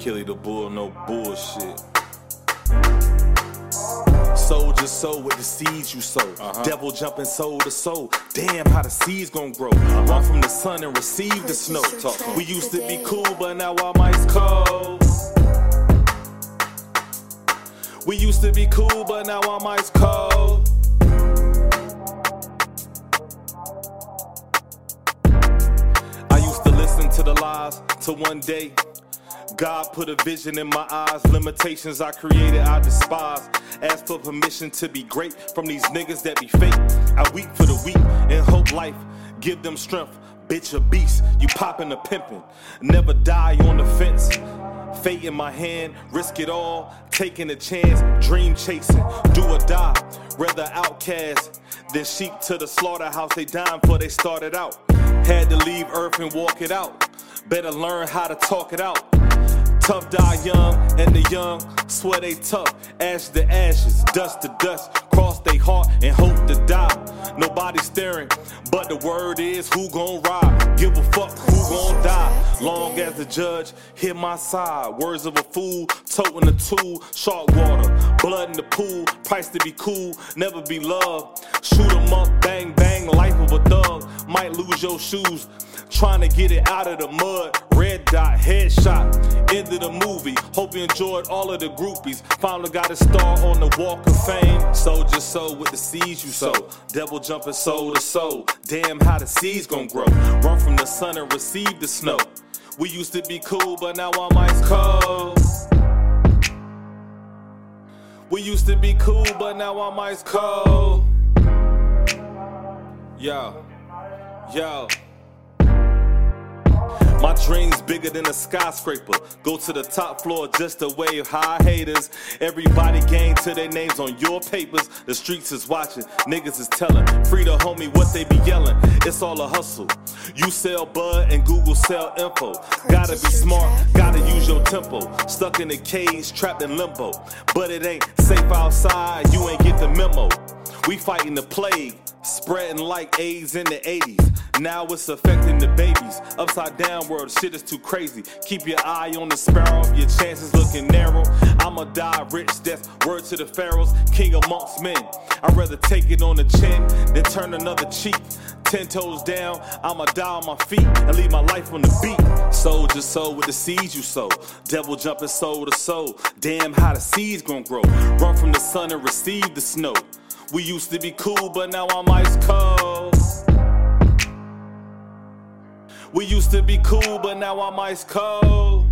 Killy the bull, no bullshit. Soldier soul with the seeds you sow. Uh-huh. Devil jumping soul to soul. Damn, how the seeds gon' grow. Run from the sun and receive the snow. Talk. We used to be cool, but now I'm ice cold. We used to be cool, but now I'm ice cold. I used to listen to the lies till one day God put a vision in my eyes. Limitations I created, I despise. Ask for permission to be great from these niggas that be fake. I weep for the weak and hope life give them strength. Bitch a beast, you poppin' a pimpin'. Never die on the fence. Fate in my hand, risk it all, taking a chance, dream chasing, do or die. Rather outcast than sheep to the slaughterhouse. They dying for they started out. Had to leave earth and walk it out. Better learn how to talk it out. Tough die young, and the young swear they tough. Ash to ashes, dust to dust. Cross they heart and hope to die. Nobody staring, but the word is who gon' ride. Give a fuck who gon' die. Long as the judge hit my side. Words of a fool, toting a tool. Shark water, blood in the pool. Price to be cool, never be loved. Shoot 'em up, bang bang, life of a thug. Might lose your shoes. Trying to get it out of the mud. Red dot, headshot. End of the movie. Hope you enjoyed all of the groupies. Finally got a star on the walk of fame. Soldier soul with the seeds you sow. Devil jumping soul to soul. Damn, how the seeds gon' grow. Run from the sun and receive the snow. We used to be cool, but now I'm ice cold. We used to be cool, but now I'm ice cold. Yo, yo. My dreams bigger than a skyscraper. Go to the top floor just to wave high haters. Everybody gain to their names on your papers. The streets is watching, niggas is telling. Free the homie what they be yelling. It's all a hustle. You sell bud and Google sell info. Gotta be smart, gotta use your tempo. Stuck in a cage, trapped in limbo. But it ain't safe outside, you ain't get the memo. We fighting the plague, spreading like AIDS in the 80s. Now it's affecting the babies. Upside down world, shit is too crazy. Keep your eye on the sparrow, your chances looking narrow. I'ma die rich, that's word to the pharaohs, king amongst men. I'd rather take it on the chin than turn another cheek. Ten toes down, I'ma die on my feet and leave my life on the beat. Soul with the seeds you sow. Devil jumping soul to soul. Damn, how the seeds gon' grow. Run from the sun and receive the snow. We used to be cool, but now I'm ice cold. We used to be cool, but now I'm ice cold.